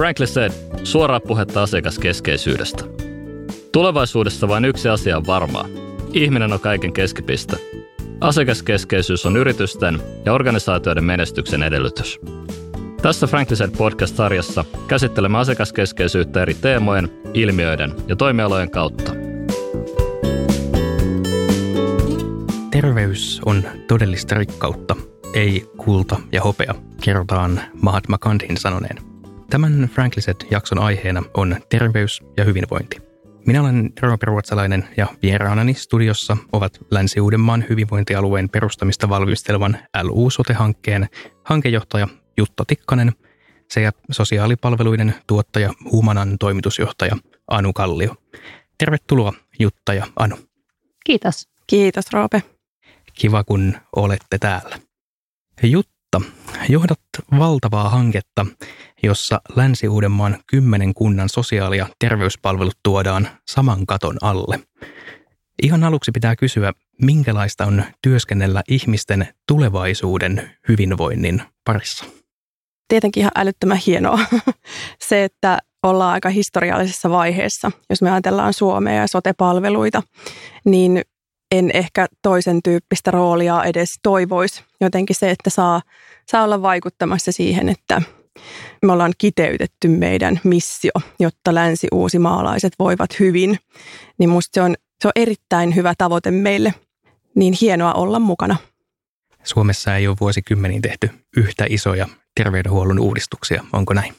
Frankly said, suoraa puhetta asiakaskeskeisyydestä. Tulevaisuudessa vain yksi asia on varmaa. Ihminen on kaiken keskipiste. Asiakaskeskeisyys on yritysten ja organisaatioiden menestyksen edellytys. Tässä Frankly said podcast-sarjassa käsittelemme asiakaskeskeisyyttä eri teemojen, ilmiöiden ja toimialojen kautta. Terveys on todellista rikkautta, ei kulta ja hopea, kerrotaan Mahatma Gandhin sanoneen. Tämän Frankliset-jakson aiheena on terveys ja hyvinvointi. Minä olen Roope Ruotsalainen ja vieraanani studiossa ovat Länsi-Uudenmaan hyvinvointialueen perustamista valmistelevan LU-sote-hankkeen hankejohtaja Jutta Tikkanen sekä sosiaalipalveluiden tuottaja Humanan toimitusjohtaja Anu Kallio. Tervetuloa Jutta ja Anu. Kiitos. Kiitos Roope. Kiva kun olette täällä. Jutta, johdat valtavaa hanketta, jossa Länsi-Uudenmaan kymmenen kunnan sosiaali- ja terveyspalvelut tuodaan saman katon alle. Ihan aluksi pitää kysyä, minkälaista on työskennellä ihmisten tulevaisuuden hyvinvoinnin parissa? Tietenkin ihan älyttömän hienoa se, että ollaan aika historiallisessa vaiheessa. Jos me ajatellaan Suomea ja sotepalveluita, niin en ehkä toisen tyyppistä roolia edes toivoisi. Jotenkin se, että saa, saa olla vaikuttamassa siihen, että me ollaan kiteytetty meidän missio, jotta länsi-uusimaalaiset voivat hyvin. Niin musta se on, se on erittäin hyvä tavoite meille. Niin hienoa olla mukana. Suomessa ei ole vuosikymmeniin tehty yhtä isoja terveydenhuollon uudistuksia, onko näin?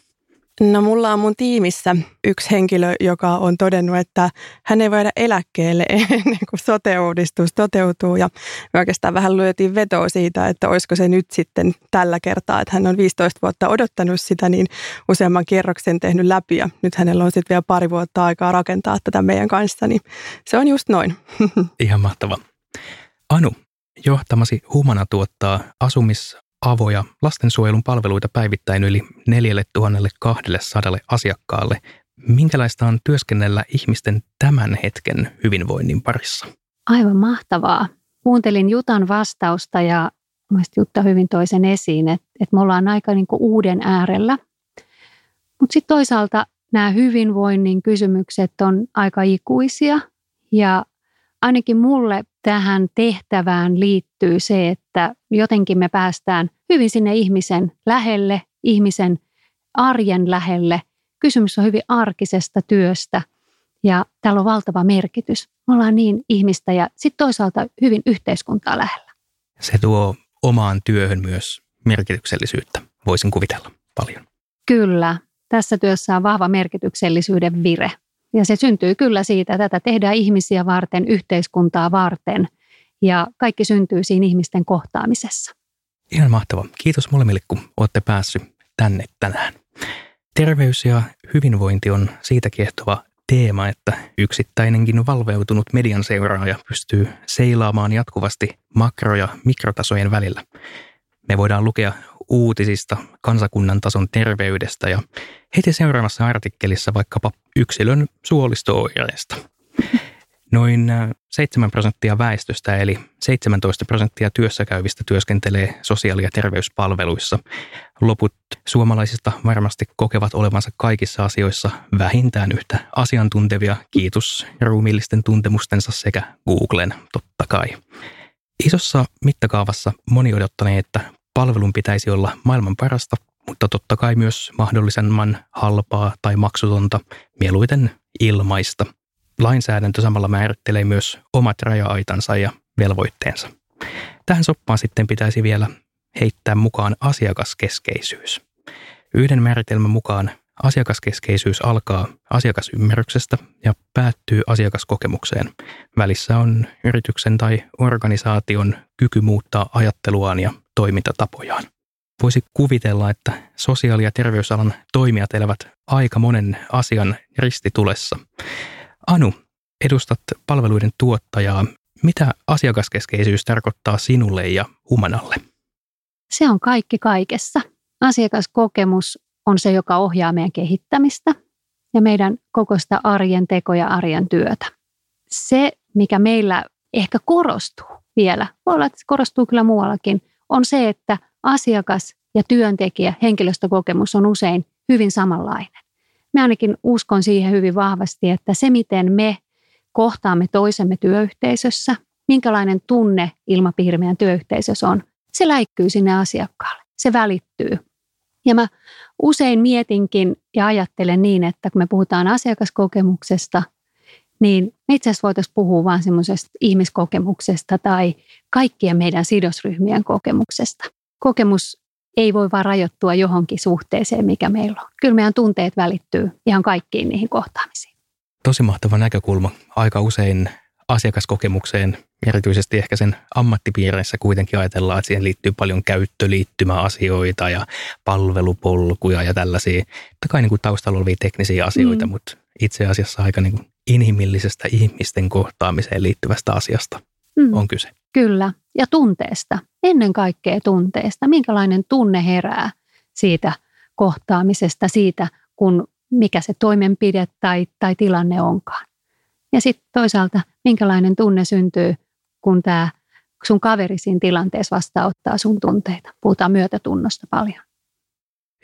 No mulla on mun tiimissä yksi henkilö, joka on todennut, että hän ei voida eläkkeelle ennen kuin sote-uudistus toteutuu. Ja me oikeastaan vähän lyötiin vetoa siitä, että olisiko se nyt sitten tällä kertaa, että hän on 15 vuotta odottanut sitä, niin useamman kierroksen tehnyt läpi. Ja nyt hänellä on sitten vielä pari vuotta aikaa rakentaa tätä meidän kanssa, niin se on just noin. Ihan mahtava. Anu, johtamasi Humana tuottaa asumis- avoja lastensuojelun palveluita päivittäin yli 4200 asiakkaalle. Minkälaista on työskennellä ihmisten tämän hetken hyvinvoinnin parissa? Aivan mahtavaa. Kuuntelin Jutan vastausta ja mielestäni Jutta hyvin toisen esiin, että, että me ollaan aika niin uuden äärellä. Mutta sitten toisaalta nämä hyvinvoinnin kysymykset on aika ikuisia ja ainakin mulle tähän tehtävään liittyy se, että jotenkin me päästään hyvin sinne ihmisen lähelle, ihmisen arjen lähelle. Kysymys on hyvin arkisesta työstä ja tällä on valtava merkitys. Me ollaan niin ihmistä ja sitten toisaalta hyvin yhteiskuntaa lähellä. Se tuo omaan työhön myös merkityksellisyyttä, voisin kuvitella paljon. Kyllä, tässä työssä on vahva merkityksellisyyden vire. Ja se syntyy kyllä siitä, että tätä tehdään ihmisiä varten, yhteiskuntaa varten ja kaikki syntyy siinä ihmisten kohtaamisessa. Ihan mahtava. Kiitos molemmille, kun olette päässyt tänne tänään. Terveys ja hyvinvointi on siitä kiehtova teema, että yksittäinenkin valveutunut median seuraaja pystyy seilaamaan jatkuvasti makro- ja mikrotasojen välillä. Me voidaan lukea uutisista, kansakunnan tason terveydestä ja heti seuraavassa artikkelissa vaikkapa yksilön suolistooireista. Noin 7 äh, prosenttia väestöstä eli 17 prosenttia työssäkäyvistä työskentelee sosiaali- ja terveyspalveluissa. Loput suomalaisista varmasti kokevat olevansa kaikissa asioissa vähintään yhtä asiantuntevia, kiitos ruumiillisten tuntemustensa sekä Googlen totta kai. Isossa mittakaavassa moni odottanee, että palvelun pitäisi olla maailman parasta, mutta totta kai myös mahdollisimman halpaa tai maksutonta, mieluiten ilmaista. Lainsäädäntö samalla määrittelee myös omat raja-aitansa ja velvoitteensa. Tähän soppaan sitten pitäisi vielä heittää mukaan asiakaskeskeisyys. Yhden määritelmän mukaan asiakaskeskeisyys alkaa asiakasymmärryksestä ja päättyy asiakaskokemukseen. Välissä on yrityksen tai organisaation kyky muuttaa ajatteluaan ja toimintatapojaan. Voisi kuvitella, että sosiaali- ja terveysalan toimijat elävät aika monen asian ristitulessa. Anu, edustat palveluiden tuottajaa. Mitä asiakaskeskeisyys tarkoittaa sinulle ja Humanalle? Se on kaikki kaikessa. Asiakaskokemus on se, joka ohjaa meidän kehittämistä ja meidän koko sitä arjen tekoja, arjen työtä. Se, mikä meillä ehkä korostuu vielä, voi olla, että korostuu kyllä muuallakin, on se, että asiakas ja työntekijä, henkilöstökokemus on usein hyvin samanlainen. Mä ainakin uskon siihen hyvin vahvasti, että se miten me kohtaamme toisemme työyhteisössä, minkälainen tunne ilmapiiri meidän työyhteisössä on, se läikkyy sinne asiakkaalle, se välittyy. Ja mä usein mietinkin ja ajattelen niin, että kun me puhutaan asiakaskokemuksesta, niin me itse asiassa voitaisiin puhua vain semmoisesta ihmiskokemuksesta tai kaikkien meidän sidosryhmien kokemuksesta. Kokemus ei voi vaan rajoittua johonkin suhteeseen, mikä meillä on. Kyllä meidän tunteet välittyy ihan kaikkiin niihin kohtaamisiin. Tosi mahtava näkökulma. Aika usein asiakaskokemukseen, erityisesti ehkä sen ammattipiireissä kuitenkin ajatellaan, että siihen liittyy paljon käyttöliittymäasioita ja palvelupolkuja ja tällaisia, totta kai niin kuin taustalla olevia teknisiä asioita, mm. mutta itse asiassa aika niin kuin inhimillisestä ihmisten kohtaamiseen liittyvästä asiasta mm. on kyse. Kyllä, ja tunteesta, ennen kaikkea tunteesta. Minkälainen tunne herää siitä kohtaamisesta, siitä kun mikä se toimenpide tai, tai tilanne onkaan. Ja sitten toisaalta, minkälainen tunne syntyy, kun tämä sun kaveri siinä tilanteessa vastaanottaa sun tunteita. Puhutaan myötätunnosta paljon.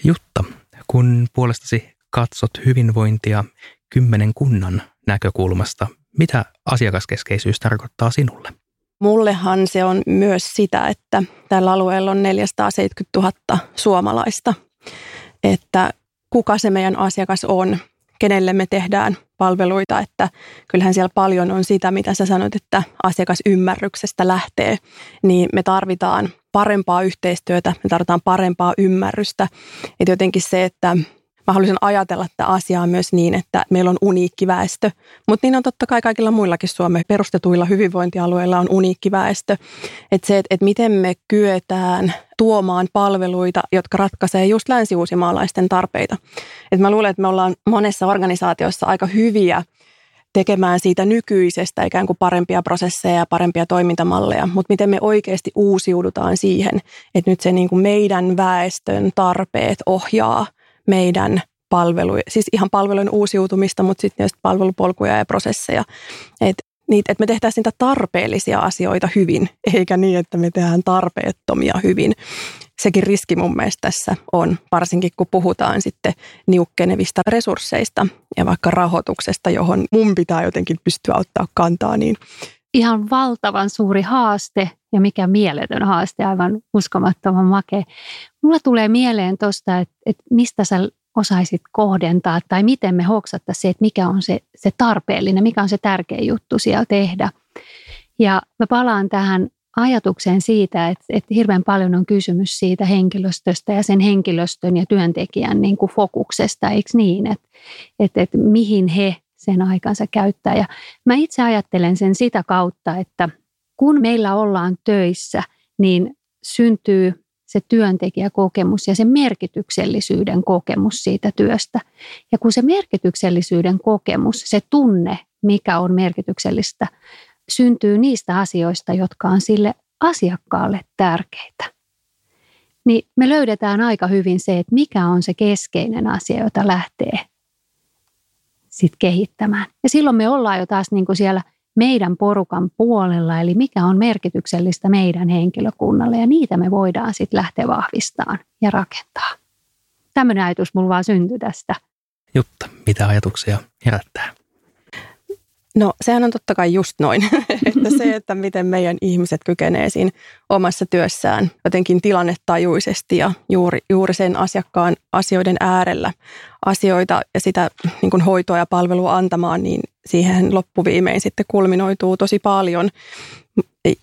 Jutta, kun puolestasi katsot hyvinvointia kymmenen kunnan näkökulmasta, mitä asiakaskeskeisyys tarkoittaa sinulle? Mullehan se on myös sitä, että tällä alueella on 470 000 suomalaista, että kuka se meidän asiakas on, kenelle me tehdään palveluita, että kyllähän siellä paljon on sitä, mitä sä sanoit, että asiakasymmärryksestä lähtee, niin me tarvitaan parempaa yhteistyötä, me tarvitaan parempaa ymmärrystä. Että jotenkin se, että mä haluaisin ajatella tätä asiaa myös niin, että meillä on uniikki väestö, mutta niin on totta kai kaikilla muillakin Suomen perustetuilla hyvinvointialueilla on uniikki väestö. Että se, että, että miten me kyetään tuomaan palveluita, jotka ratkaisee just länsiuusimaalaisten tarpeita. Et mä luulen, että me ollaan monessa organisaatiossa aika hyviä tekemään siitä nykyisestä ikään kuin parempia prosesseja ja parempia toimintamalleja, mutta miten me oikeasti uusiudutaan siihen, että nyt se niin kuin meidän väestön tarpeet ohjaa meidän palveluja, siis ihan palvelujen uusiutumista, mutta sitten myös palvelupolkuja ja prosesseja. Että niitä, että me tehtäisiin niitä tarpeellisia asioita hyvin, eikä niin, että me tehdään tarpeettomia hyvin. Sekin riski mun mielestä tässä on, varsinkin kun puhutaan sitten niukkenevista resursseista ja vaikka rahoituksesta, johon mun pitää jotenkin pystyä ottaa kantaa, niin ihan valtavan suuri haaste ja mikä mieletön haaste, aivan uskomattoman makea. Mulla tulee mieleen tuosta, että, että mistä sä osaisit kohdentaa tai miten me hoksattaisiin se, että mikä on se, se tarpeellinen, mikä on se tärkeä juttu siellä tehdä. Ja mä palaan tähän ajatukseen siitä, että, että hirveän paljon on kysymys siitä henkilöstöstä ja sen henkilöstön ja työntekijän niin kuin fokuksesta, eikö niin, että, että, että mihin he sen aikansa käyttää. Ja mä itse ajattelen sen sitä kautta, että kun meillä ollaan töissä, niin syntyy se työntekijäkokemus ja se merkityksellisyyden kokemus siitä työstä. Ja kun se merkityksellisyyden kokemus, se tunne, mikä on merkityksellistä, syntyy niistä asioista, jotka on sille asiakkaalle tärkeitä, niin me löydetään aika hyvin se, että mikä on se keskeinen asia, jota lähtee sit kehittämään. Ja silloin me ollaan jo taas niin kuin siellä meidän porukan puolella, eli mikä on merkityksellistä meidän henkilökunnalle, ja niitä me voidaan sitten lähteä vahvistamaan ja rakentaa. Tämmöinen ajatus mulla vaan syntyi tästä. Jutta, mitä ajatuksia herättää? No sehän on totta kai just noin, että se, että miten meidän ihmiset kykenee siinä omassa työssään jotenkin tilannetajuisesti ja juuri, juuri sen asiakkaan asioiden äärellä asioita ja sitä niin kuin hoitoa ja palvelua antamaan, niin siihen loppuviimein sitten kulminoituu tosi paljon.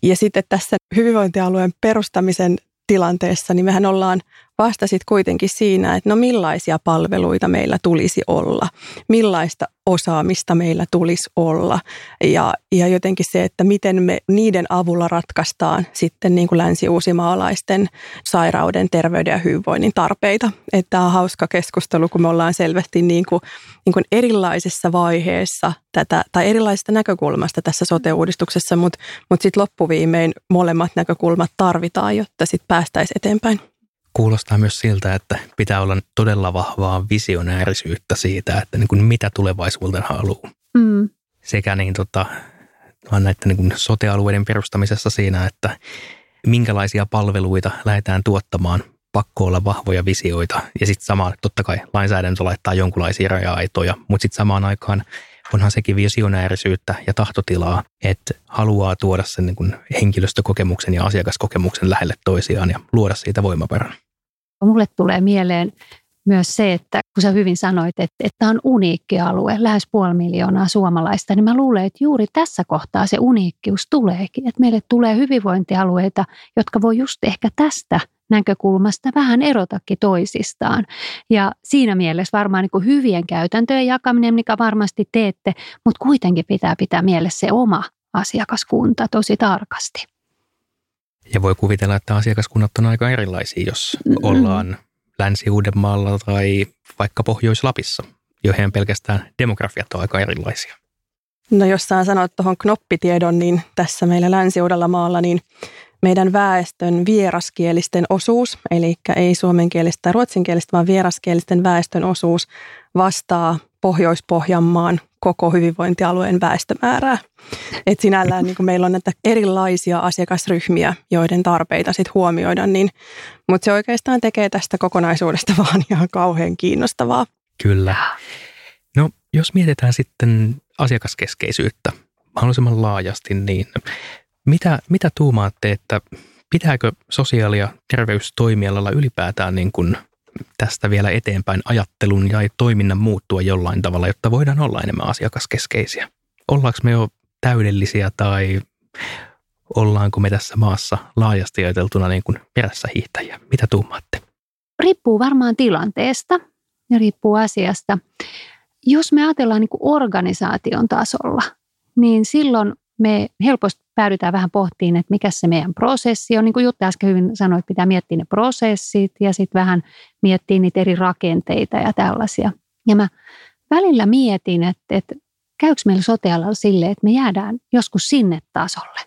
Ja sitten tässä hyvinvointialueen perustamisen tilanteessa, niin mehän ollaan vasta sitten kuitenkin siinä, että no millaisia palveluita meillä tulisi olla, millaista osaamista meillä tulisi olla ja, ja jotenkin se, että miten me niiden avulla ratkaistaan sitten niin kuin länsi-uusimaalaisten sairauden, terveyden ja hyvinvoinnin tarpeita. Että tämä on hauska keskustelu, kun me ollaan selvästi niin kuin, niin kuin erilaisessa vaiheessa tätä, tai erilaisesta näkökulmasta tässä sote-uudistuksessa, mutta, mutta sitten loppuviimein molemmat näkökulmat tarvitaan, jotta sitten päästäisiin eteenpäin. Kuulostaa myös siltä, että pitää olla todella vahvaa visionäärisyyttä siitä, että niin kuin mitä tulevaisuuteen haluaa. Mm. Sekä niin tota, näiden niin kuin sote-alueiden perustamisessa siinä, että minkälaisia palveluita lähdetään tuottamaan pakko olla vahvoja visioita ja sitten samaan totta kai lainsäädäntö laittaa jonkunlaisia raja-aitoja, mutta sitten samaan aikaan onhan sekin visionäärisyyttä ja tahtotilaa, että haluaa tuoda sen niin kuin henkilöstökokemuksen ja asiakaskokemuksen lähelle toisiaan ja luoda siitä voimavaran. Mulle tulee mieleen myös se, että kun sä hyvin sanoit, että, että tämä on uniikki alue, lähes puoli miljoonaa suomalaista, niin mä luulen, että juuri tässä kohtaa se uniikkius tuleekin. Että meille tulee hyvinvointialueita, jotka voi just ehkä tästä näkökulmasta vähän erotakin toisistaan. Ja siinä mielessä varmaan niin kuin hyvien käytäntöjen jakaminen, mikä varmasti teette, mutta kuitenkin pitää pitää mielessä se oma asiakaskunta tosi tarkasti. Ja voi kuvitella, että asiakaskunnat on aika erilaisia, jos ollaan Länsi-Uudenmaalla tai vaikka Pohjois-Lapissa, joihin pelkästään demografiat on aika erilaisia. No jos saan sanoa tuohon knoppitiedon, niin tässä meillä Länsi-Uudellamaalla, niin meidän väestön vieraskielisten osuus, eli ei suomenkielistä tai ruotsinkielistä, vaan vieraskielisten väestön osuus vastaa Pohjois-Pohjanmaan koko hyvinvointialueen väestömäärää. Et sinällään niin meillä on näitä erilaisia asiakasryhmiä, joiden tarpeita sit huomioidaan, niin, mutta se oikeastaan tekee tästä kokonaisuudesta vaan ihan kauhean kiinnostavaa. Kyllä. No jos mietitään sitten asiakaskeskeisyyttä mahdollisimman laajasti, niin mitä, mitä tuumaatte, että pitääkö sosiaali- ja terveystoimialalla ylipäätään niin kuin tästä vielä eteenpäin ajattelun ja toiminnan muuttua jollain tavalla, jotta voidaan olla enemmän asiakaskeskeisiä? Ollaanko me jo täydellisiä tai ollaanko me tässä maassa laajasti ajateltuna niin kuin perässä hiihtäjiä? Mitä tuumaatte? Riippuu varmaan tilanteesta ja riippuu asiasta. Jos me ajatellaan niin kuin organisaation tasolla, niin silloin me helposti päädytään vähän pohtiin, että mikä se meidän prosessi on. Niin kuin Jutta äsken hyvin sanoi, että pitää miettiä ne prosessit ja sitten vähän miettiä niitä eri rakenteita ja tällaisia. Ja mä välillä mietin, että, että käykö meillä sote sille, että me jäädään joskus sinne tasolle.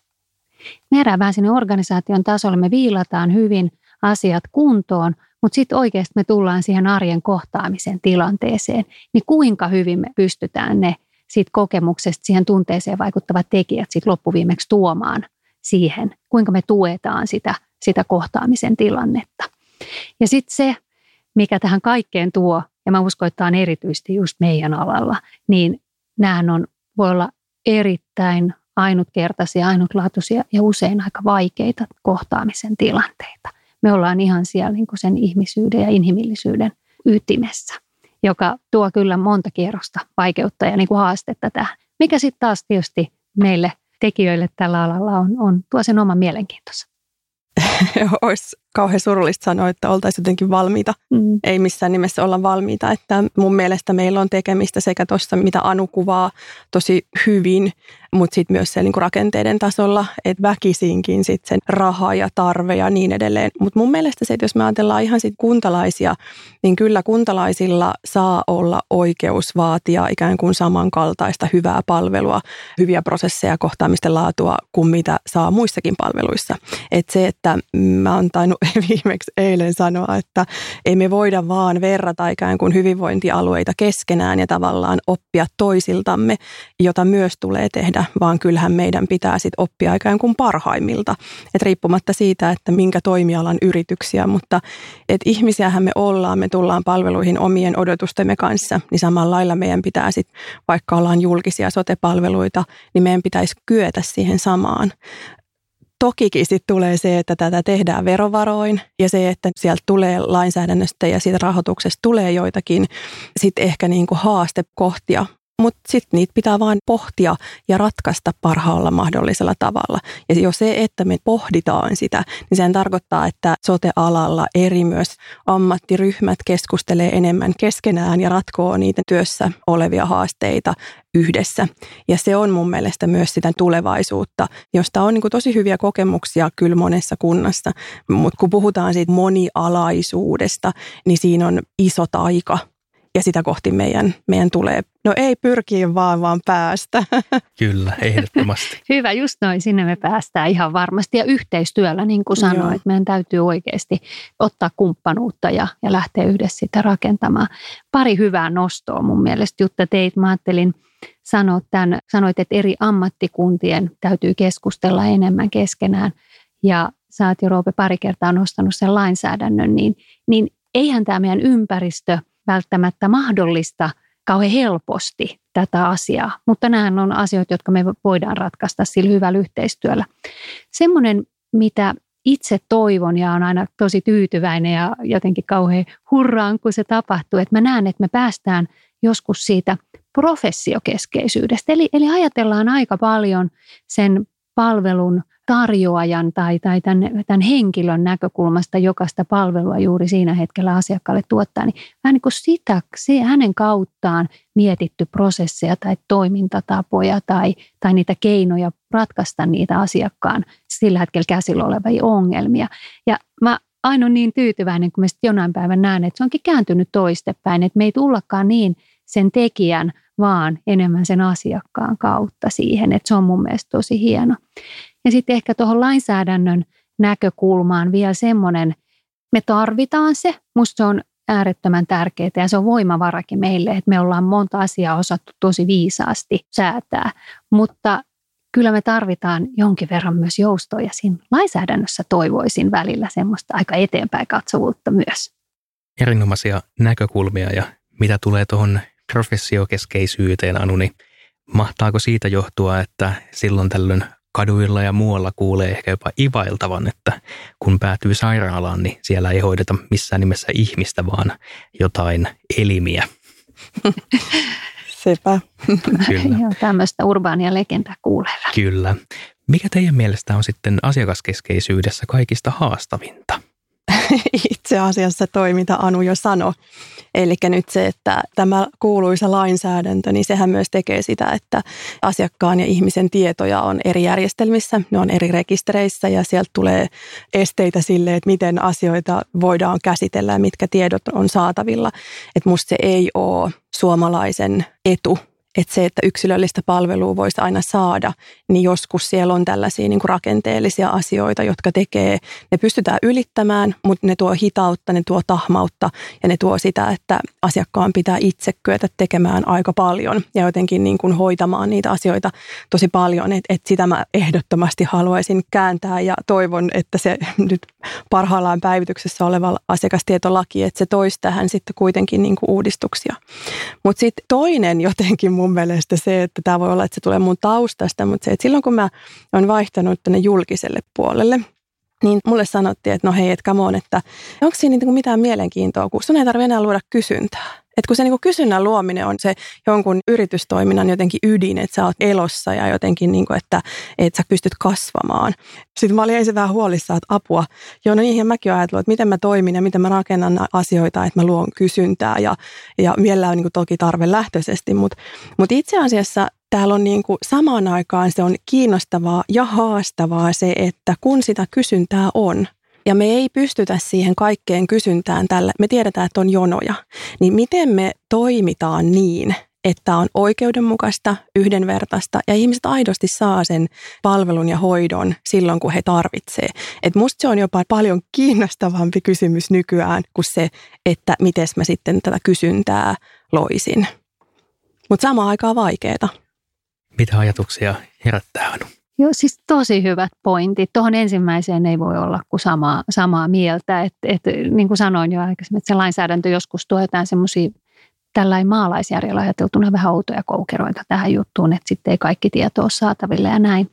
Me jäädään vähän sinne organisaation tasolle, me viilataan hyvin asiat kuntoon, mutta sitten oikeasti me tullaan siihen arjen kohtaamisen tilanteeseen, niin kuinka hyvin me pystytään ne siitä kokemuksesta siihen tunteeseen vaikuttavat tekijät sit loppuviimeksi tuomaan siihen, kuinka me tuetaan sitä, sitä kohtaamisen tilannetta. Ja sitten se, mikä tähän kaikkeen tuo, ja mä uskon, että tämä on erityisesti just meidän alalla, niin nämä on, voi olla erittäin ainutkertaisia, ainutlaatuisia ja usein aika vaikeita kohtaamisen tilanteita. Me ollaan ihan siellä niin sen ihmisyyden ja inhimillisyyden ytimessä joka tuo kyllä monta kierrosta vaikeutta ja niin kuin haastetta tähän. Mikä sitten taas tietysti meille tekijöille tällä alalla on, on tuo sen oman mielenkiintonsa. Olisi kauhean surullista sanoa, että oltaisiin jotenkin valmiita. Mm. Ei missään nimessä olla valmiita. Että mun mielestä meillä on tekemistä sekä tuossa, mitä Anu kuvaa tosi hyvin, mutta sitten myös siellä niinku rakenteiden tasolla, että väkisinkin sit sen raha ja tarve ja niin edelleen. Mutta mun mielestä se, että jos me ajatellaan ihan sit kuntalaisia, niin kyllä kuntalaisilla saa olla oikeus vaatia ikään kuin samankaltaista hyvää palvelua, hyviä prosesseja, kohtaamisten laatua kuin mitä saa muissakin palveluissa. Et se, että mä oon tainnut viimeksi eilen sanoa, että ei me voida vaan verrata ikään kuin hyvinvointialueita keskenään ja tavallaan oppia toisiltamme, jota myös tulee tehdä, vaan kyllähän meidän pitää sitten oppia ikään kuin parhaimmilta. Et riippumatta siitä, että minkä toimialan yrityksiä, mutta et ihmisiähän me ollaan, me tullaan palveluihin omien odotustemme kanssa, niin samalla lailla meidän pitää sitten, vaikka ollaan julkisia sotepalveluita, niin meidän pitäisi kyetä siihen samaan. Tokikin sitten tulee se, että tätä tehdään verovaroin ja se, että sieltä tulee lainsäädännöstä ja siitä rahoituksesta tulee joitakin sitten ehkä niin kuin haastekohtia, mutta sitten niitä pitää vain pohtia ja ratkaista parhaalla mahdollisella tavalla. Ja jo se, että me pohditaan sitä, niin sen tarkoittaa, että sote-alalla eri myös ammattiryhmät keskustelee enemmän keskenään ja ratkoo niitä työssä olevia haasteita yhdessä. Ja se on mun mielestä myös sitä tulevaisuutta, josta on niin tosi hyviä kokemuksia kyllä monessa kunnassa. Mutta kun puhutaan siitä monialaisuudesta, niin siinä on iso taika ja sitä kohti meidän, meidän tulee, no ei pyrkiä vaan, vaan päästä. Kyllä, ehdottomasti. Hyvä, just noin, sinne me päästään ihan varmasti. Ja yhteistyöllä, niin kuin sanoin, että meidän täytyy oikeasti ottaa kumppanuutta ja, ja lähteä yhdessä sitä rakentamaan. Pari hyvää nostoa mun mielestä, Jutta teit, mä ajattelin sanoa tämän, sanoit, että eri ammattikuntien täytyy keskustella enemmän keskenään. Ja sä oot jo Roope pari kertaa nostanut sen lainsäädännön, niin, niin eihän tämä meidän ympäristö välttämättä mahdollista kauhean helposti tätä asiaa, mutta nämä on asioita, jotka me voidaan ratkaista sillä hyvällä yhteistyöllä. Semmoinen, mitä itse toivon ja on aina tosi tyytyväinen ja jotenkin kauhean hurraan, kun se tapahtuu, että mä näen, että me päästään joskus siitä professiokeskeisyydestä. Eli, eli ajatellaan aika paljon sen palvelun tarjoajan tai, tai tämän, tämän henkilön näkökulmasta jokaista palvelua juuri siinä hetkellä asiakkaalle tuottaa, niin vähän niin kuin sitä, se, hänen kauttaan mietitty prosesseja tai toimintatapoja tai, tai niitä keinoja ratkaista niitä asiakkaan sillä hetkellä käsillä olevia ongelmia. Ja mä aina on niin tyytyväinen, kun mä sitten jonain päivän näen, että se onkin kääntynyt toistepäin, että me ei tullakaan niin sen tekijän, vaan enemmän sen asiakkaan kautta siihen, että se on mun mielestä tosi hieno. Ja sitten ehkä tuohon lainsäädännön näkökulmaan vielä semmoinen, me tarvitaan se, musta se on äärettömän tärkeää ja se on voimavarakin meille, että me ollaan monta asiaa osattu tosi viisaasti säätää, mutta kyllä me tarvitaan jonkin verran myös joustoja siinä lainsäädännössä toivoisin välillä semmoista aika eteenpäin katsovuutta myös. Erinomaisia näkökulmia ja mitä tulee tuohon professiokeskeisyyteen, Anu, niin mahtaako siitä johtua, että silloin tällöin kaduilla ja muualla kuulee ehkä jopa ivailtavan, että kun päätyy sairaalaan, niin siellä ei hoideta missään nimessä ihmistä, vaan jotain elimiä. Sepä. Kyllä. Joo, tämmöistä urbaania legendaa kuulee. Kyllä. Mikä teidän mielestä on sitten asiakaskeskeisyydessä kaikista haastavinta? itse asiassa toi, mitä Anu jo sanoi. Eli nyt se, että tämä kuuluisa lainsäädäntö, niin sehän myös tekee sitä, että asiakkaan ja ihmisen tietoja on eri järjestelmissä, ne on eri rekistereissä ja sieltä tulee esteitä sille, että miten asioita voidaan käsitellä ja mitkä tiedot on saatavilla. Että musta se ei ole suomalaisen etu että se, että yksilöllistä palvelua voisi aina saada, niin joskus siellä on tällaisia niin kuin rakenteellisia asioita, jotka tekee, ne pystytään ylittämään, mutta ne tuo hitautta, ne tuo tahmautta ja ne tuo sitä, että asiakkaan pitää itse kyetä tekemään aika paljon ja jotenkin niin kuin hoitamaan niitä asioita tosi paljon, että et sitä mä ehdottomasti haluaisin kääntää ja toivon, että se nyt parhaillaan päivityksessä oleva asiakastietolaki, että se toisi tähän sitten kuitenkin niin kuin uudistuksia. Mutta sitten toinen jotenkin mun mun mielestä se, että tämä voi olla, että se tulee mun taustasta, mutta se, että silloin kun mä olen vaihtanut tänne julkiselle puolelle, niin mulle sanottiin, että no hei, että come on, että onko siinä niinku mitään mielenkiintoa, kun sun ei tarvitse enää luoda kysyntää. Että kun se niinku kysynnän luominen on se jonkun yritystoiminnan jotenkin ydin, että sä oot elossa ja jotenkin, niinku, että, että sä pystyt kasvamaan. Sitten mä olin ensin vähän huolissaan, että apua. Joo, no niihin mäkin olen että miten mä toimin ja miten mä rakennan asioita, että mä luon kysyntää ja, ja mielellään niinku toki tarve lähtöisesti. Mutta mut itse asiassa täällä on niin kuin samaan aikaan se on kiinnostavaa ja haastavaa se, että kun sitä kysyntää on, ja me ei pystytä siihen kaikkeen kysyntään tällä, me tiedetään, että on jonoja, niin miten me toimitaan niin, että on oikeudenmukaista, yhdenvertaista ja ihmiset aidosti saa sen palvelun ja hoidon silloin, kun he tarvitsee. Et musta se on jopa paljon kiinnostavampi kysymys nykyään kuin se, että miten mä sitten tätä kysyntää loisin. Mutta samaan aikaan vaikeaa. Mitä ajatuksia herättää Anu? Joo, siis tosi hyvät pointit. Tuohon ensimmäiseen ei voi olla kuin samaa, samaa mieltä. Et, et, niin kuin sanoin jo aikaisemmin, että se lainsäädäntö joskus tuo jotain semmoisia tällainen maalaisjärjellä ajateltuna vähän outoja koukeroita tähän juttuun, että sitten ei kaikki tieto ole saataville ja näin.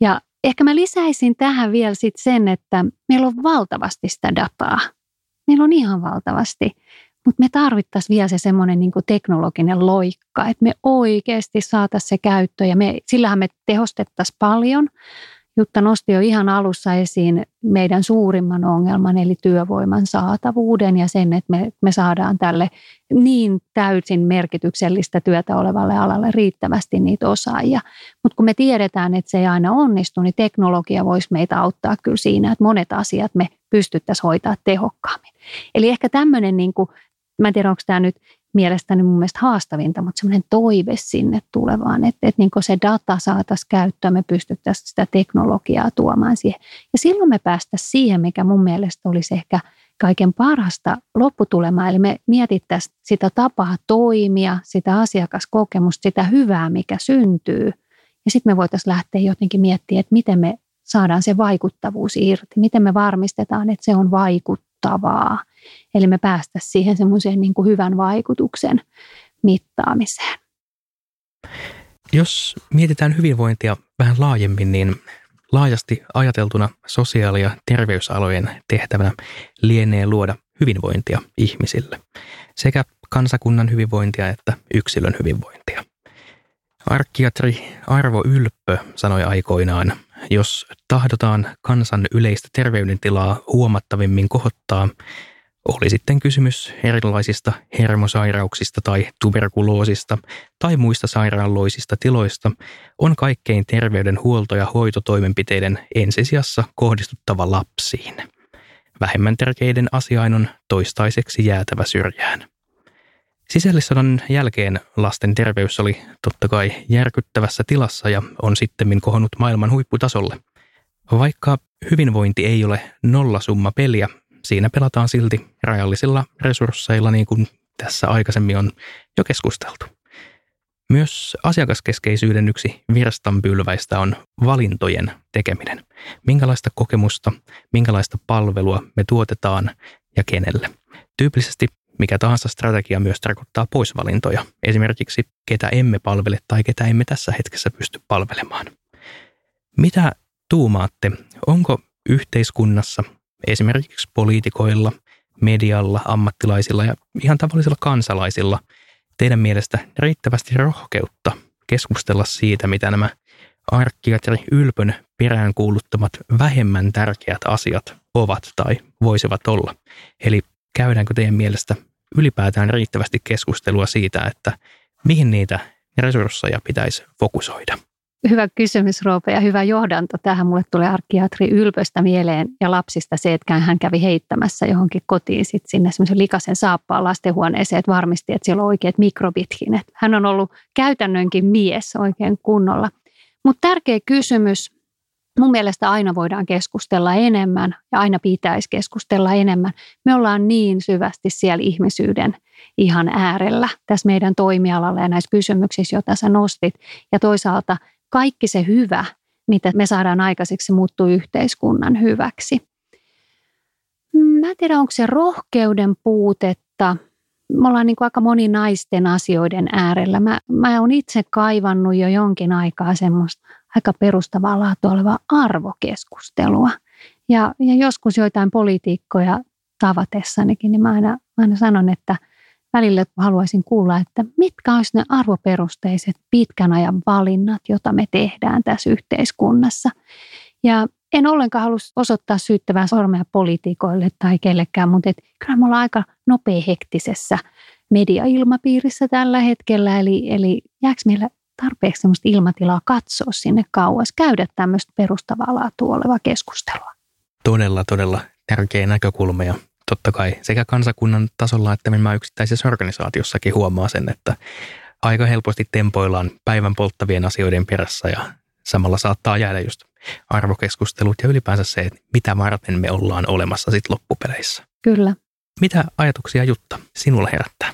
Ja ehkä mä lisäisin tähän vielä sit sen, että meillä on valtavasti sitä dataa. Meillä on ihan valtavasti. Mutta me tarvittaisiin vielä se semmoinen niin teknologinen loikka, että me oikeasti saataisiin se käyttö ja me, sillähän me tehostettaisiin paljon. Jutta nosti jo ihan alussa esiin meidän suurimman ongelman, eli työvoiman saatavuuden ja sen, että me, me saadaan tälle niin täysin merkityksellistä työtä olevalle alalle riittävästi niitä osaajia. Mutta kun me tiedetään, että se ei aina onnistu, niin teknologia voisi meitä auttaa kyllä siinä, että monet asiat me pystyttäisiin hoitaa tehokkaammin. Eli ehkä tämmöinen niin kuin mä en tiedä, onko tämä nyt mielestäni mun mielestä haastavinta, mutta semmoinen toive sinne tulevaan, että, että niin se data saataisiin käyttöön, me pystyttäisiin sitä teknologiaa tuomaan siihen. Ja silloin me päästäisiin siihen, mikä mun mielestä olisi ehkä kaiken parasta lopputulemaa, eli me mietittäisiin sitä tapaa toimia, sitä asiakaskokemusta, sitä hyvää, mikä syntyy. Ja sitten me voitaisiin lähteä jotenkin miettimään, että miten me saadaan se vaikuttavuus irti? Miten me varmistetaan, että se on vaikuttavaa? Eli me päästä siihen semmoiseen niin kuin hyvän vaikutuksen mittaamiseen. Jos mietitään hyvinvointia vähän laajemmin, niin laajasti ajateltuna sosiaali- ja terveysalojen tehtävänä lienee luoda hyvinvointia ihmisille, sekä kansakunnan hyvinvointia että yksilön hyvinvointia. Arkiatri Arvo Ylppö sanoi aikoinaan, jos tahdotaan kansan yleistä terveydentilaa huomattavimmin kohottaa, oli sitten kysymys erilaisista hermosairauksista tai tuberkuloosista tai muista sairaaloisista tiloista, on kaikkein terveydenhuolto- ja hoitotoimenpiteiden ensisijassa kohdistuttava lapsiin. Vähemmän tärkeiden asiain on toistaiseksi jäätävä syrjään. Sisällissodan jälkeen lasten terveys oli totta kai järkyttävässä tilassa ja on sitten kohonnut maailman huipputasolle. Vaikka hyvinvointi ei ole nollasumma peliä, siinä pelataan silti rajallisilla resursseilla niin kuin tässä aikaisemmin on jo keskusteltu. Myös asiakaskeskeisyyden yksi virstanpylväistä on valintojen tekeminen. Minkälaista kokemusta, minkälaista palvelua me tuotetaan ja kenelle. Tyypillisesti mikä tahansa strategia myös tarkoittaa poisvalintoja, esimerkiksi ketä emme palvele tai ketä emme tässä hetkessä pysty palvelemaan. Mitä tuumaatte, onko yhteiskunnassa, esimerkiksi poliitikoilla, medialla, ammattilaisilla ja ihan tavallisilla kansalaisilla teidän mielestä riittävästi rohkeutta keskustella siitä, mitä nämä arkkiatri Ylpön peräänkuuluttamat vähemmän tärkeät asiat ovat tai voisivat olla. Eli käydäänkö teidän mielestä ylipäätään riittävästi keskustelua siitä, että mihin niitä resursseja pitäisi fokusoida? Hyvä kysymys, Roope, ja hyvä johdanto. Tähän mulle tulee arkkiatri Ylpöstä mieleen ja lapsista se, että hän kävi heittämässä johonkin kotiin sit sinne semmoisen likaisen saappaan lastenhuoneeseen, että varmisti, että siellä on oikeat mikrobitkin. Että hän on ollut käytännönkin mies oikein kunnolla. Mutta tärkeä kysymys, mun mielestä aina voidaan keskustella enemmän ja aina pitäisi keskustella enemmän. Me ollaan niin syvästi siellä ihmisyyden ihan äärellä tässä meidän toimialalla ja näissä kysymyksissä, joita sä nostit. Ja toisaalta kaikki se hyvä, mitä me saadaan aikaiseksi, muuttuu yhteiskunnan hyväksi. Mä en tiedä, onko se rohkeuden puutetta. Me ollaan niin kuin aika moninaisten asioiden äärellä. Mä, mä oon itse kaivannut jo jonkin aikaa semmoista aika perustavaa laatua olevaa arvokeskustelua. Ja, ja joskus joitain poliitikkoja tavatessanikin, niin mä aina, aina sanon, että välillä haluaisin kuulla, että mitkä olisivat ne arvoperusteiset pitkän ajan valinnat, joita me tehdään tässä yhteiskunnassa. Ja en ollenkaan halua osoittaa syyttävää sormea poliitikoille tai kellekään, mutta et, kyllä me ollaan aika nopea hektisessä mediailmapiirissä tällä hetkellä, eli, eli jääkö meillä tarpeeksi sellaista ilmatilaa katsoa sinne kauas, käydä tämmöistä perustavaa laatua olevaa keskustelua. Todella, todella tärkeä näkökulma ja totta kai sekä kansakunnan tasolla että minä yksittäisessä organisaatiossakin huomaa sen, että aika helposti tempoillaan päivän polttavien asioiden perässä ja samalla saattaa jäädä just arvokeskustelut ja ylipäänsä se, että mitä varten me ollaan olemassa sitten loppupeleissä. Kyllä. Mitä ajatuksia Jutta sinulla herättää?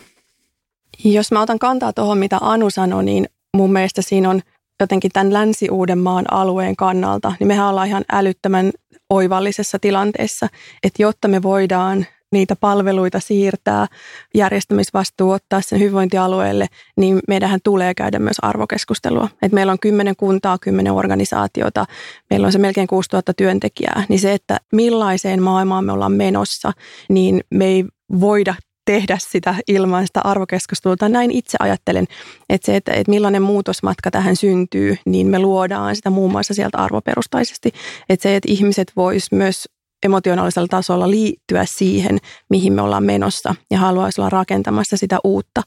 Jos mä otan kantaa tuohon, mitä Anu sanoi, niin mun mielestä siinä on jotenkin tämän Länsi-Uudenmaan alueen kannalta, niin mehän ollaan ihan älyttömän oivallisessa tilanteessa, että jotta me voidaan niitä palveluita siirtää, järjestämisvastuu ottaa sen hyvinvointialueelle, niin meidän tulee käydä myös arvokeskustelua. Et meillä on kymmenen kuntaa, kymmenen organisaatiota, meillä on se melkein 6000 työntekijää, niin se, että millaiseen maailmaan me ollaan menossa, niin me ei voida tehdä sitä ilman sitä arvokeskustelua. Tai näin itse ajattelen, että se, että, että millainen muutosmatka tähän syntyy, niin me luodaan sitä muun muassa sieltä arvoperustaisesti. Että se, että ihmiset vois myös emotionaalisella tasolla liittyä siihen, mihin me ollaan menossa ja haluaisi olla rakentamassa sitä uutta.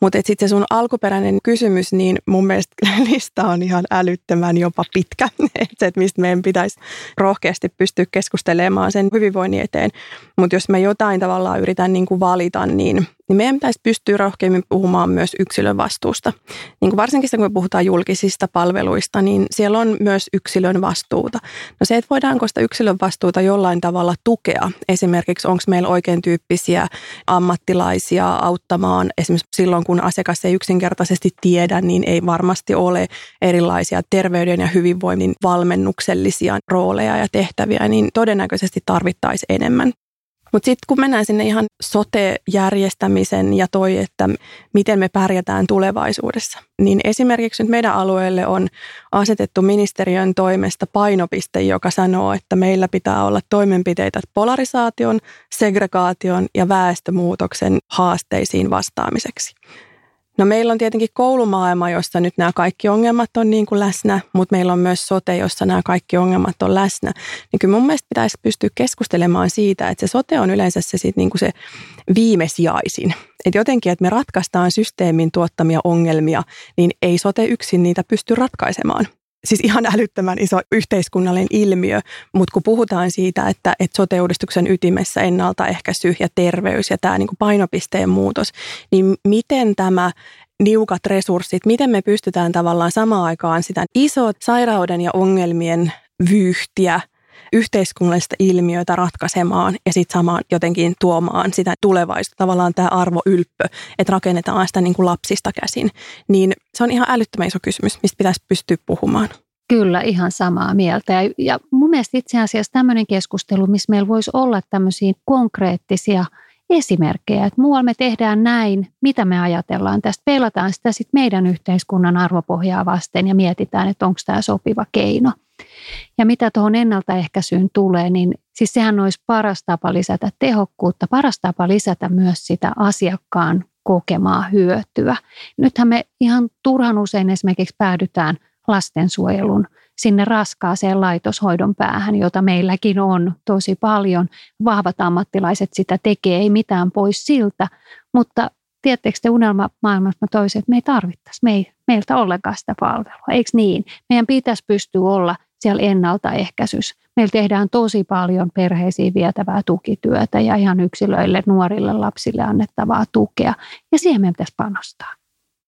Mutta sitten se sun alkuperäinen kysymys, niin mun mielestä lista on ihan älyttömän jopa pitkä. että mistä meidän pitäisi rohkeasti pystyä keskustelemaan sen hyvinvoinnin eteen. Mutta jos mä jotain tavallaan yritän niin valita, niin niin meidän pitäisi pystyä rohkeammin puhumaan myös yksilön vastuusta. Niin kuin varsinkin kun me puhutaan julkisista palveluista, niin siellä on myös yksilön vastuuta. No se, että voidaanko sitä yksilön vastuuta jollain tavalla tukea, esimerkiksi onko meillä oikein tyyppisiä ammattilaisia auttamaan, esimerkiksi silloin kun asiakas ei yksinkertaisesti tiedä, niin ei varmasti ole erilaisia terveyden ja hyvinvoinnin valmennuksellisia rooleja ja tehtäviä, niin todennäköisesti tarvittaisiin enemmän. Mutta sitten kun mennään sinne ihan sote-järjestämisen ja toi, että miten me pärjätään tulevaisuudessa, niin esimerkiksi nyt meidän alueelle on asetettu ministeriön toimesta painopiste, joka sanoo, että meillä pitää olla toimenpiteitä polarisaation, segregaation ja väestömuutoksen haasteisiin vastaamiseksi. No meillä on tietenkin koulumaailma, jossa nyt nämä kaikki ongelmat on niin kuin läsnä, mutta meillä on myös sote, jossa nämä kaikki ongelmat on läsnä. Niin kyllä mun mielestä pitäisi pystyä keskustelemaan siitä, että se sote on yleensä se, sit niin kuin se viimesijaisin. Että jotenkin, että me ratkaistaan systeemin tuottamia ongelmia, niin ei sote yksin niitä pysty ratkaisemaan siis ihan älyttömän iso yhteiskunnallinen ilmiö, mutta kun puhutaan siitä, että, että sote-uudistuksen ytimessä ennaltaehkäisy ja terveys ja tämä niin kuin painopisteen muutos, niin miten tämä niukat resurssit, miten me pystytään tavallaan samaan aikaan sitä isot sairauden ja ongelmien vyyhtiä, yhteiskunnallista ilmiötä ratkaisemaan ja sitten samaan jotenkin tuomaan sitä tulevaisuutta, tavallaan tämä arvoylppö, että rakennetaan sitä niin kuin lapsista käsin. Niin se on ihan älyttömän iso kysymys, mistä pitäisi pystyä puhumaan. Kyllä, ihan samaa mieltä. Ja, ja mun mielestä itse asiassa tämmöinen keskustelu, missä meillä voisi olla tämmöisiä konkreettisia esimerkkejä, että muualla me tehdään näin, mitä me ajatellaan tästä, peilataan sitä sitten meidän yhteiskunnan arvopohjaa vasten ja mietitään, että onko tämä sopiva keino. Ja mitä tuohon ennaltaehkäisyyn tulee, niin siis sehän olisi paras tapa lisätä tehokkuutta, paras tapa lisätä myös sitä asiakkaan kokemaa hyötyä. Nythän me ihan turhan usein esimerkiksi päädytään lastensuojelun sinne raskaaseen laitoshoidon päähän, jota meilläkin on tosi paljon. Vahvat ammattilaiset sitä tekee, ei mitään pois siltä, mutta tiedättekö te unelmamaailmassa mä toisin, että me ei tarvittaisi me ei, meiltä ollenkaan sitä palvelua, eikö niin? Meidän pitäisi pystyä olla siellä ennaltaehkäisyssä. Meillä tehdään tosi paljon perheisiin vietävää tukityötä ja ihan yksilöille, nuorille lapsille annettavaa tukea. Ja siihen meidän pitäisi panostaa.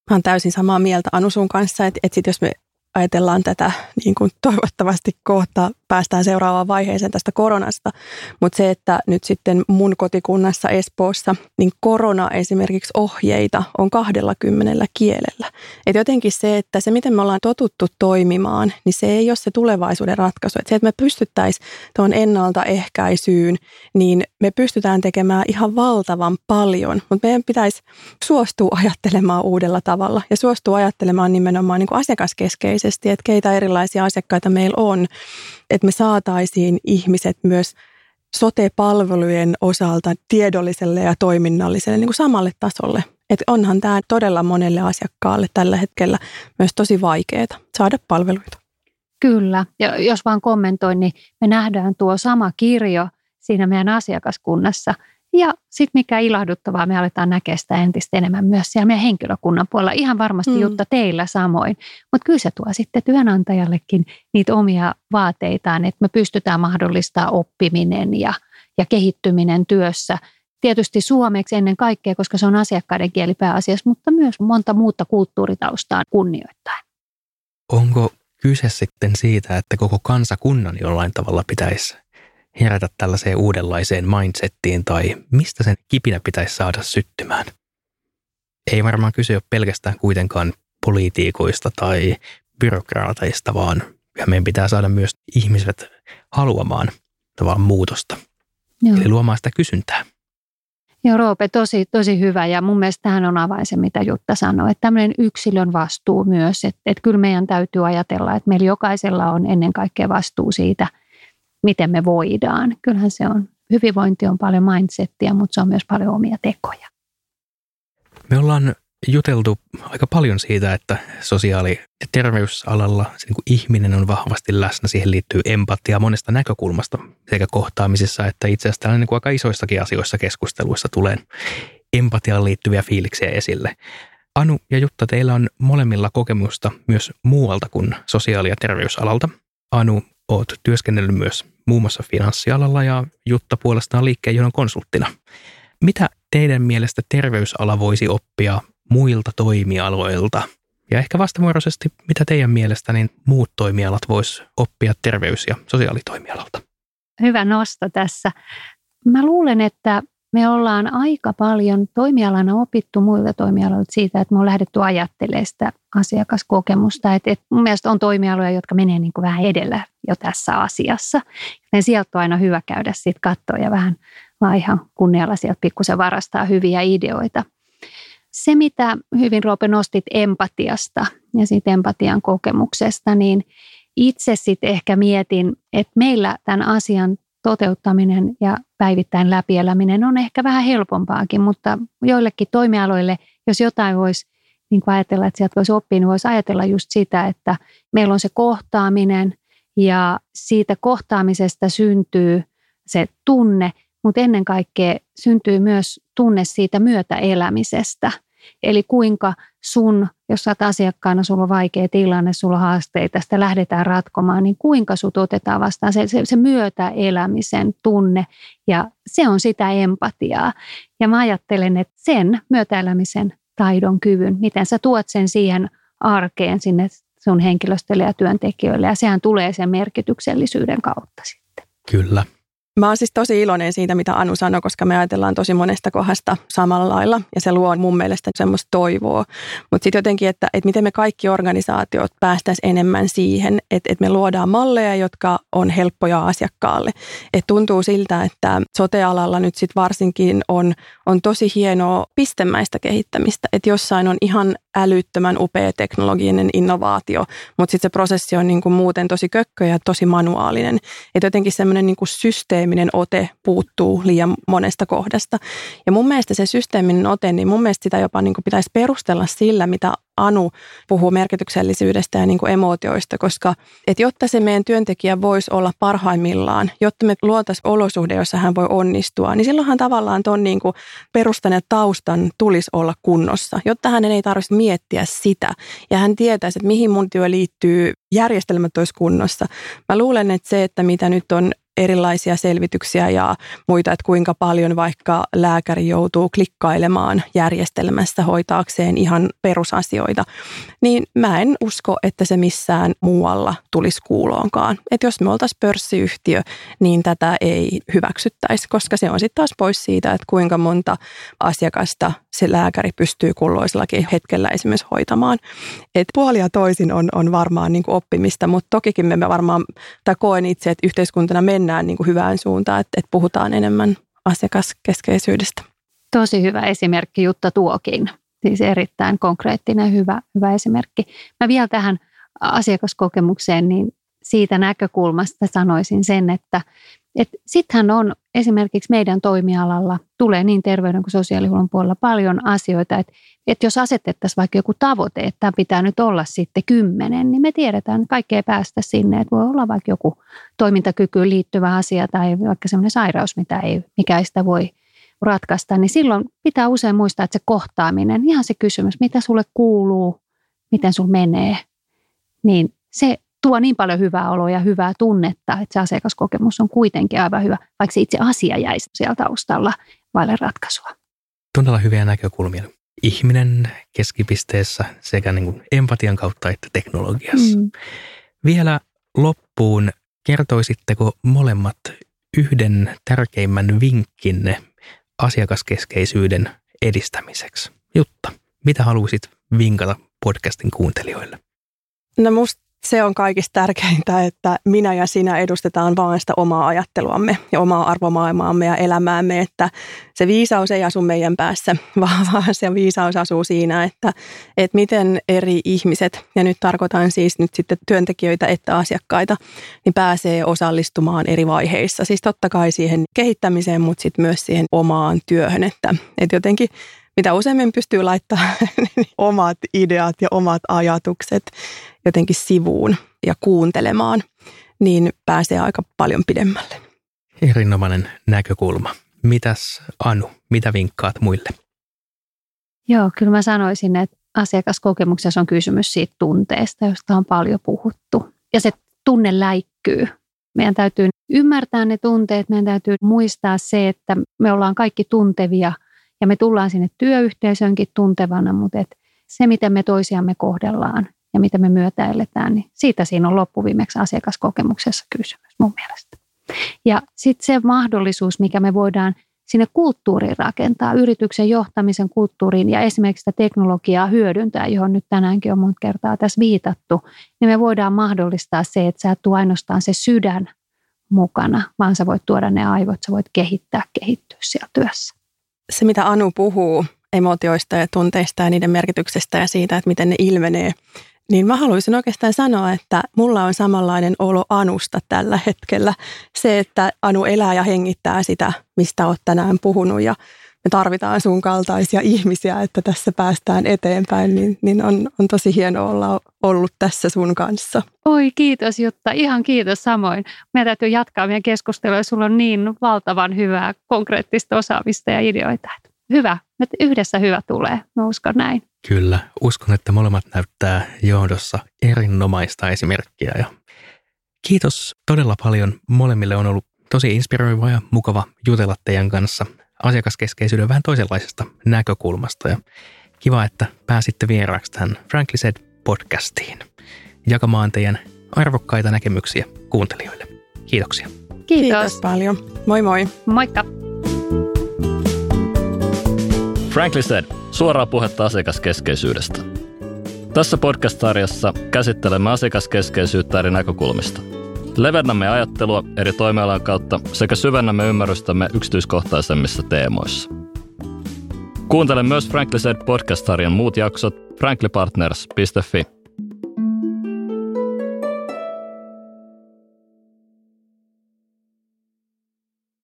Mä olen täysin samaa mieltä Anu sun kanssa, että, että sit jos me ajatellaan tätä niin kuin toivottavasti kohta päästään seuraavaan vaiheeseen tästä koronasta. Mutta se, että nyt sitten mun kotikunnassa Espoossa, niin korona esimerkiksi ohjeita on kahdella kymmenellä kielellä. Et jotenkin se, että se miten me ollaan totuttu toimimaan, niin se ei ole se tulevaisuuden ratkaisu. Et se, että me pystyttäisiin tuon ennaltaehkäisyyn, niin me pystytään tekemään ihan valtavan paljon, mutta meidän pitäisi suostua ajattelemaan uudella tavalla ja suostua ajattelemaan nimenomaan niin kuin asiakaskeskeisesti, että keitä erilaisia asiakkaita meillä on että me saataisiin ihmiset myös sote-palvelujen osalta tiedolliselle ja toiminnalliselle niin kuin samalle tasolle. Että onhan tämä todella monelle asiakkaalle tällä hetkellä myös tosi vaikeaa saada palveluita. Kyllä, ja jos vaan kommentoin, niin me nähdään tuo sama kirjo siinä meidän asiakaskunnassa – ja sitten mikä ilahduttavaa, me aletaan näkeä sitä entistä enemmän myös siellä meidän henkilökunnan puolella. Ihan varmasti mm. Jutta teillä samoin. Mutta kyllä se tuo sitten työnantajallekin niitä omia vaateitaan, että me pystytään mahdollistamaan oppiminen ja, ja kehittyminen työssä. Tietysti suomeksi ennen kaikkea, koska se on asiakkaiden kieli pääasiassa, mutta myös monta muuta kulttuuritaustaa kunnioittain. Onko kyse sitten siitä, että koko kansakunnan jollain tavalla pitäisi herätä tällaiseen uudenlaiseen mindsettiin tai mistä sen kipinä pitäisi saada syttymään. Ei varmaan kyse ole pelkästään kuitenkaan poliitikoista tai byrokraateista, vaan meidän pitää saada myös ihmiset haluamaan tavallaan muutosta. Joo. Eli luomaan sitä kysyntää. Joo, Roope, tosi, tosi hyvä ja mun mielestä tähän on avain se, mitä Jutta sanoi, että tämmöinen yksilön vastuu myös, että, että kyllä meidän täytyy ajatella, että meillä jokaisella on ennen kaikkea vastuu siitä – miten me voidaan. Kyllähän se on, hyvinvointi on paljon mindsettiä, mutta se on myös paljon omia tekoja. Me ollaan juteltu aika paljon siitä, että sosiaali- ja terveysalalla se niin kuin ihminen on vahvasti läsnä. Siihen liittyy empatia monesta näkökulmasta sekä kohtaamisissa että itse asiassa niin kuin aika isoissakin asioissa keskusteluissa tulee empatiaan liittyviä fiiliksiä esille. Anu ja Jutta, teillä on molemmilla kokemusta myös muualta kuin sosiaali- ja terveysalalta. Anu oot työskennellyt myös muun muassa finanssialalla ja Jutta puolestaan liikkeenjohdon konsulttina. Mitä teidän mielestä terveysala voisi oppia muilta toimialoilta? Ja ehkä vastavuoroisesti, mitä teidän mielestä niin muut toimialat vois oppia terveys- ja sosiaalitoimialalta? Hyvä nosto tässä. Mä luulen, että me ollaan aika paljon toimialana opittu muilta toimialoilta siitä, että me on lähdetty ajattelemaan sitä asiakaskokemusta. Et, et mun mielestä on toimialoja, jotka menee niin kuin vähän edellä jo tässä asiassa. Ja sieltä on aina hyvä käydä sitten katsoa ja vähän vaan ihan kunnialla sieltä pikkusen varastaa hyviä ideoita. Se, mitä hyvin Roope nostit empatiasta ja siitä empatian kokemuksesta, niin itse sitten ehkä mietin, että meillä tämän asian toteuttaminen ja päivittäin läpieläminen on ehkä vähän helpompaakin, mutta joillekin toimialoille, jos jotain voisi niin kuin ajatella, että sieltä voisi oppia, niin voisi ajatella just sitä, että meillä on se kohtaaminen ja siitä kohtaamisesta syntyy se tunne, mutta ennen kaikkea syntyy myös tunne siitä myötäelämisestä. Eli kuinka sun, jos sä oot asiakkaana, sulla on vaikea tilanne, sulla on haasteita, sitä lähdetään ratkomaan, niin kuinka sut otetaan vastaan, se, se, se myötäelämisen tunne ja se on sitä empatiaa. Ja mä ajattelen, että sen myötäelämisen taidon kyvyn, miten sä tuot sen siihen arkeen sinne sun henkilöstölle ja työntekijöille ja sehän tulee sen merkityksellisyyden kautta sitten. Kyllä. Mä oon siis tosi iloinen siitä, mitä Anu sanoi, koska me ajatellaan tosi monesta kohdasta samalla lailla ja se luo mun mielestä semmoista toivoa. Mutta sitten jotenkin, että, että miten me kaikki organisaatiot päästäisiin enemmän siihen, että, että me luodaan malleja, jotka on helppoja asiakkaalle. Et tuntuu siltä, että sotealalla nyt sitten varsinkin on, on tosi hienoa pistemäistä kehittämistä, että jossain on ihan älyttömän upea teknologinen innovaatio, mutta sitten se prosessi on niin kuin muuten tosi kökkö ja tosi manuaalinen. Että jotenkin semmoinen niin kuin systeeminen ote puuttuu liian monesta kohdasta. Ja mun mielestä se systeeminen ote, niin mun mielestä sitä jopa niin kuin pitäisi perustella sillä, mitä Anu puhuu merkityksellisyydestä ja niin kuin emootioista, koska että jotta se meidän työntekijä voisi olla parhaimmillaan, jotta me luotaisiin olosuhde, jossa hän voi onnistua, niin silloinhan tavallaan tuon niin kuin perustan ja taustan tulisi olla kunnossa, jotta hänen ei tarvitsisi miettiä sitä ja hän tietäisi, että mihin mun työ liittyy, järjestelmät olisi kunnossa. Mä luulen, että se, että mitä nyt on erilaisia selvityksiä ja muita, että kuinka paljon vaikka lääkäri joutuu klikkailemaan järjestelmässä hoitaakseen ihan perusasioita, niin mä en usko, että se missään muualla tulisi kuuloonkaan. Että jos me oltaisiin pörssiyhtiö, niin tätä ei hyväksyttäisi, koska se on sitten taas pois siitä, että kuinka monta asiakasta se lääkäri pystyy kulloisellakin hetkellä esimerkiksi hoitamaan. Et puolia toisin on, on varmaan niin oppimista, mutta tokikin me varmaan, tai koen itse, että yhteiskuntana mennään niin kuin hyvään suuntaan, että, että puhutaan enemmän asiakaskeskeisyydestä. Tosi hyvä esimerkki Jutta tuokin. Siis erittäin konkreettinen hyvä, hyvä esimerkki. Mä vielä tähän asiakaskokemukseen, niin siitä näkökulmasta sanoisin sen, että Sittenhän on esimerkiksi meidän toimialalla, tulee niin terveyden kuin sosiaalihuollon puolella paljon asioita, että, että jos asetettaisiin vaikka joku tavoite, että tämä pitää nyt olla sitten kymmenen, niin me tiedetään, että kaikkea päästä sinne, että voi olla vaikka joku toimintakykyyn liittyvä asia tai vaikka sellainen sairaus, mitä ei, mikä ei sitä voi ratkaista, niin silloin pitää usein muistaa, että se kohtaaminen, ihan se kysymys, mitä sulle kuuluu, miten sulle menee, niin se tuo niin paljon hyvää oloa ja hyvää tunnetta, että se asiakaskokemus on kuitenkin aivan hyvä, vaikka se itse asia jäisi siellä taustalla vaille ratkaisua. Todella hyviä näkökulmia. Ihminen keskipisteessä sekä niin kuin empatian kautta että teknologiassa. Mm. Vielä loppuun kertoisitteko molemmat yhden tärkeimmän vinkkinne asiakaskeskeisyyden edistämiseksi? Jutta, mitä haluaisit vinkata podcastin kuuntelijoille? No musta se on kaikista tärkeintä, että minä ja sinä edustetaan vain sitä omaa ajatteluamme ja omaa arvomaailmaamme ja elämäämme, että se viisaus ei asu meidän päässä, vaan se viisaus asuu siinä, että, että miten eri ihmiset, ja nyt tarkoitan siis nyt sitten työntekijöitä että asiakkaita, niin pääsee osallistumaan eri vaiheissa. Siis totta kai siihen kehittämiseen, mutta sitten myös siihen omaan työhön, että, että jotenkin mitä useammin pystyy laittamaan omat ideat ja omat ajatukset jotenkin sivuun ja kuuntelemaan, niin pääsee aika paljon pidemmälle. Erinomainen näkökulma. Mitäs Anu, mitä vinkkaat muille? Joo, kyllä mä sanoisin, että asiakaskokemuksessa on kysymys siitä tunteesta, josta on paljon puhuttu. Ja se tunne läikkyy. Meidän täytyy ymmärtää ne tunteet, meidän täytyy muistaa se, että me ollaan kaikki tuntevia Ja me tullaan sinne työyhteisönkin tuntevana, mutta et se, miten me toisiamme kohdellaan ja mitä me myötäilletään, niin siitä siinä on loppuviimeksi asiakaskokemuksessa kysymys mun mielestä. Ja sitten se mahdollisuus, mikä me voidaan sinne kulttuuriin rakentaa, yrityksen johtamisen kulttuuriin ja esimerkiksi sitä teknologiaa hyödyntää, johon nyt tänäänkin on monta kertaa tässä viitattu, niin me voidaan mahdollistaa se, että sä et tuo ainoastaan se sydän mukana, vaan sä voit tuoda ne aivot, sä voit kehittää, kehittyä siellä työssä. Se, mitä Anu puhuu emotioista ja tunteista ja niiden merkityksestä ja siitä, että miten ne ilmenee, niin mä haluaisin oikeastaan sanoa, että mulla on samanlainen olo Anusta tällä hetkellä. Se, että Anu elää ja hengittää sitä, mistä oot tänään puhunut ja me tarvitaan sun kaltaisia ihmisiä, että tässä päästään eteenpäin, niin, niin on, on tosi hienoa olla ollut tässä sun kanssa. Oi kiitos Jutta, ihan kiitos samoin. Meidän täytyy jatkaa meidän keskustelua, sulla on niin valtavan hyvää konkreettista osaamista ja ideoita. Hyvä, että yhdessä hyvä tulee, mä uskon näin. Kyllä, uskon, että molemmat näyttää johdossa erinomaista esimerkkiä. Ja kiitos todella paljon. Molemmille on ollut tosi inspiroiva ja mukava jutella teidän kanssa asiakaskeskeisyyden vähän toisenlaisesta näkökulmasta. Ja kiva, että pääsitte vieraaksi tähän Frankly Said podcastiin jakamaan teidän arvokkaita näkemyksiä kuuntelijoille. Kiitoksia. Kiitos. Kiitos paljon. Moi moi. Moikka. Frankly Said, suoraa puhetta asiakaskeskeisyydestä. Tässä podcast-sarjassa käsittelemme asiakaskeskeisyyttä eri näkökulmista. Levennämme ajattelua eri toimialan kautta sekä syvennämme ymmärrystämme yksityiskohtaisemmissa teemoissa. Kuuntele myös Frankly Said podcast-sarjan muut jaksot franklypartners.fi